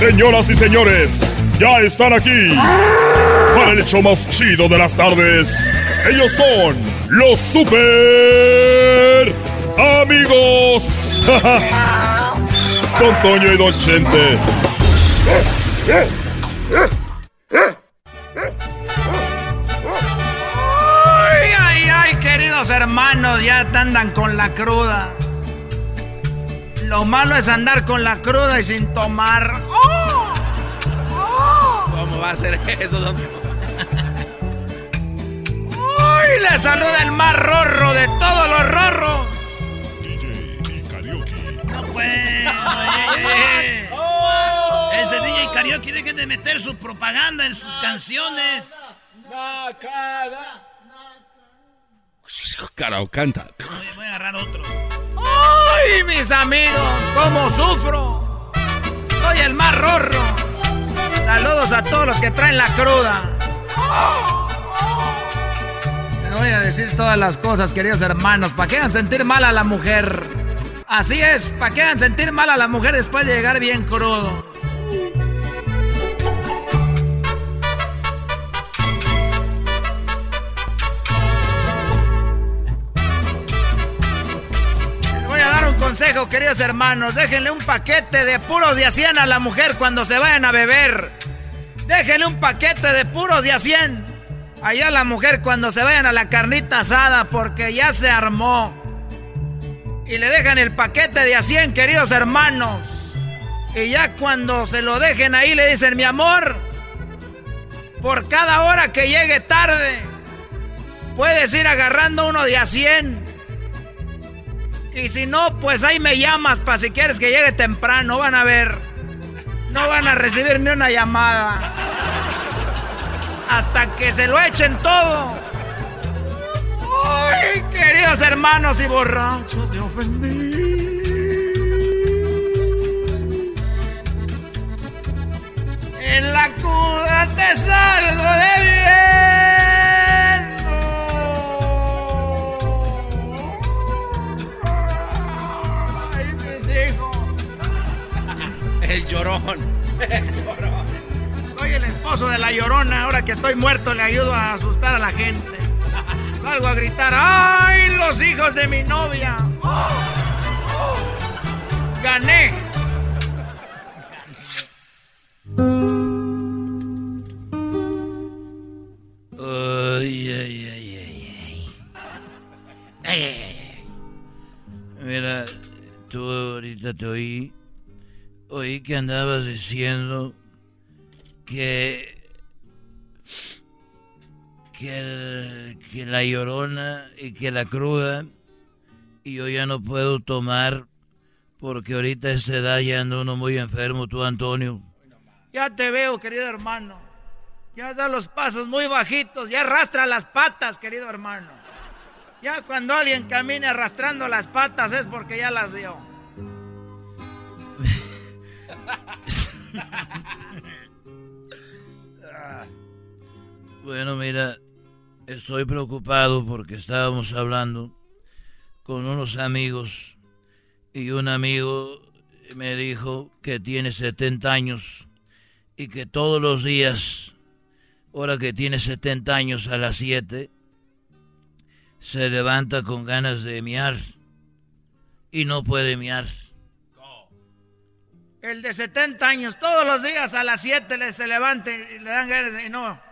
Señoras y señores, ya están aquí para el hecho más chido de las tardes. Ellos son los super amigos. Don Toño y Don Chente. Ay, ay, ay, queridos hermanos, ya andan con la cruda. Lo malo es andar con la cruda y sin tomar. ¡Oh! ¿Cómo va a ser eso, don? ¡Uy! Le saluda el más rorro de todos los rorros. No fue. oye, Oh. Ese DJ Karaoke, dejen de meter su propaganda en sus canciones. Cara, canta. Oye, voy a agarrar otro. ¡Ay, mis amigos! ¿Cómo sufro? Soy el más rorro. Saludos a todos los que traen la cruda. Les voy a decir todas las cosas, queridos hermanos, para que hagan sentir mal a la mujer. Así es, para que hagan sentir mal a la mujer después de llegar bien crudo. Consejo, queridos hermanos. Déjenle un paquete de puros de a 100 a la mujer cuando se vayan a beber. Déjenle un paquete de puros de a 100. Allá a la mujer cuando se vayan a la carnita asada porque ya se armó. Y le dejan el paquete de a 100, queridos hermanos. Y ya cuando se lo dejen ahí le dicen, mi amor, por cada hora que llegue tarde, puedes ir agarrando uno de a 100. Y si no, pues ahí me llamas para si quieres que llegue temprano. Van a ver. No van a recibir ni una llamada. Hasta que se lo echen todo. ¡Ay, queridos hermanos y borrachos! Te ofendí. En la cuna te salgo debiendo. Estoy muerto, le ayudo a asustar a la gente. Salgo a gritar: ¡Ay, los hijos de mi novia! ¡Gané! Ay, ay, ay, ay. Ay, ay, ay, ay. Mira, tú ahorita te oí. Oí que andabas diciendo que. Que, el- que la llorona y que la cruda. Y yo ya no puedo tomar porque ahorita a esta edad ya uno muy enfermo, tú, Antonio. Ya te veo, querido hermano. Ya da los pasos muy bajitos. Ya arrastra las patas, querido hermano. Ya cuando alguien camine arrastrando las patas es porque ya las dio. Bueno, mira, estoy preocupado porque estábamos hablando con unos amigos y un amigo me dijo que tiene 70 años y que todos los días, ahora que tiene 70 años a las 7, se levanta con ganas de miar y no puede miar. El de 70 años, todos los días a las 7 le se levanta y le dan ganas de... No.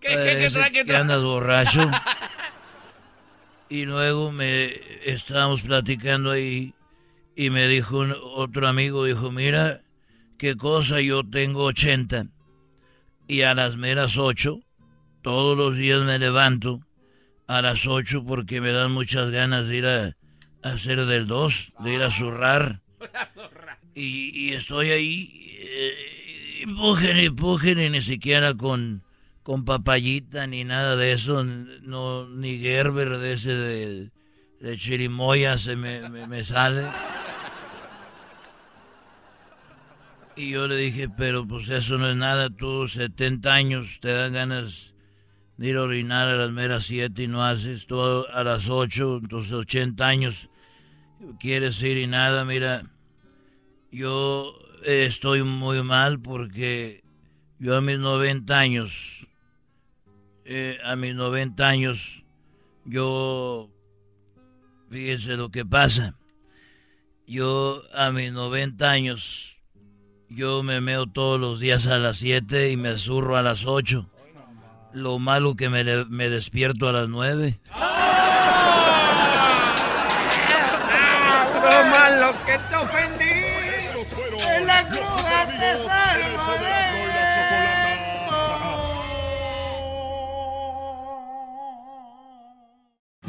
¿Qué, qué, qué, que andas borracho? y luego me estábamos platicando ahí y me dijo otro amigo, dijo, mira, qué cosa, yo tengo 80 y a las meras 8, todos los días me levanto a las 8 porque me dan muchas ganas de ir a, hacer del 2, de ir a zurrar. Y, estoy ahí, eh, empujen, empujen, y ni siquiera con, con papayita ni nada de eso, no, ni Gerber de ese de, chirimoya se me, me, sale. Y yo le dije, pero pues eso no es nada, tú 70 años te dan ganas de ir a orinar a las meras 7 y no haces todo a las 8, entonces 80 años quieres ir y nada, mira, yo estoy muy mal porque yo a mis 90 años, eh, a mis 90 años, yo, fíjense lo que pasa, yo a mis 90 años, yo me meo todos los días a las 7 y me zurro a las 8. Lo malo que me, me despierto a las 9. Lo malo que te ofendí. En la cruda te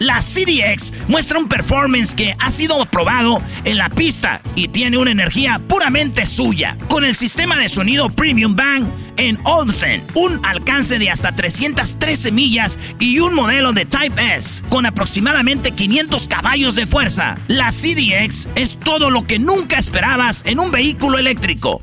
la CDX muestra un performance que ha sido aprobado en la pista y tiene una energía puramente suya. Con el sistema de sonido Premium Bang en Olsen, un alcance de hasta 313 millas y un modelo de Type S con aproximadamente 500 caballos de fuerza. La CDX es todo lo que nunca esperabas en un vehículo eléctrico.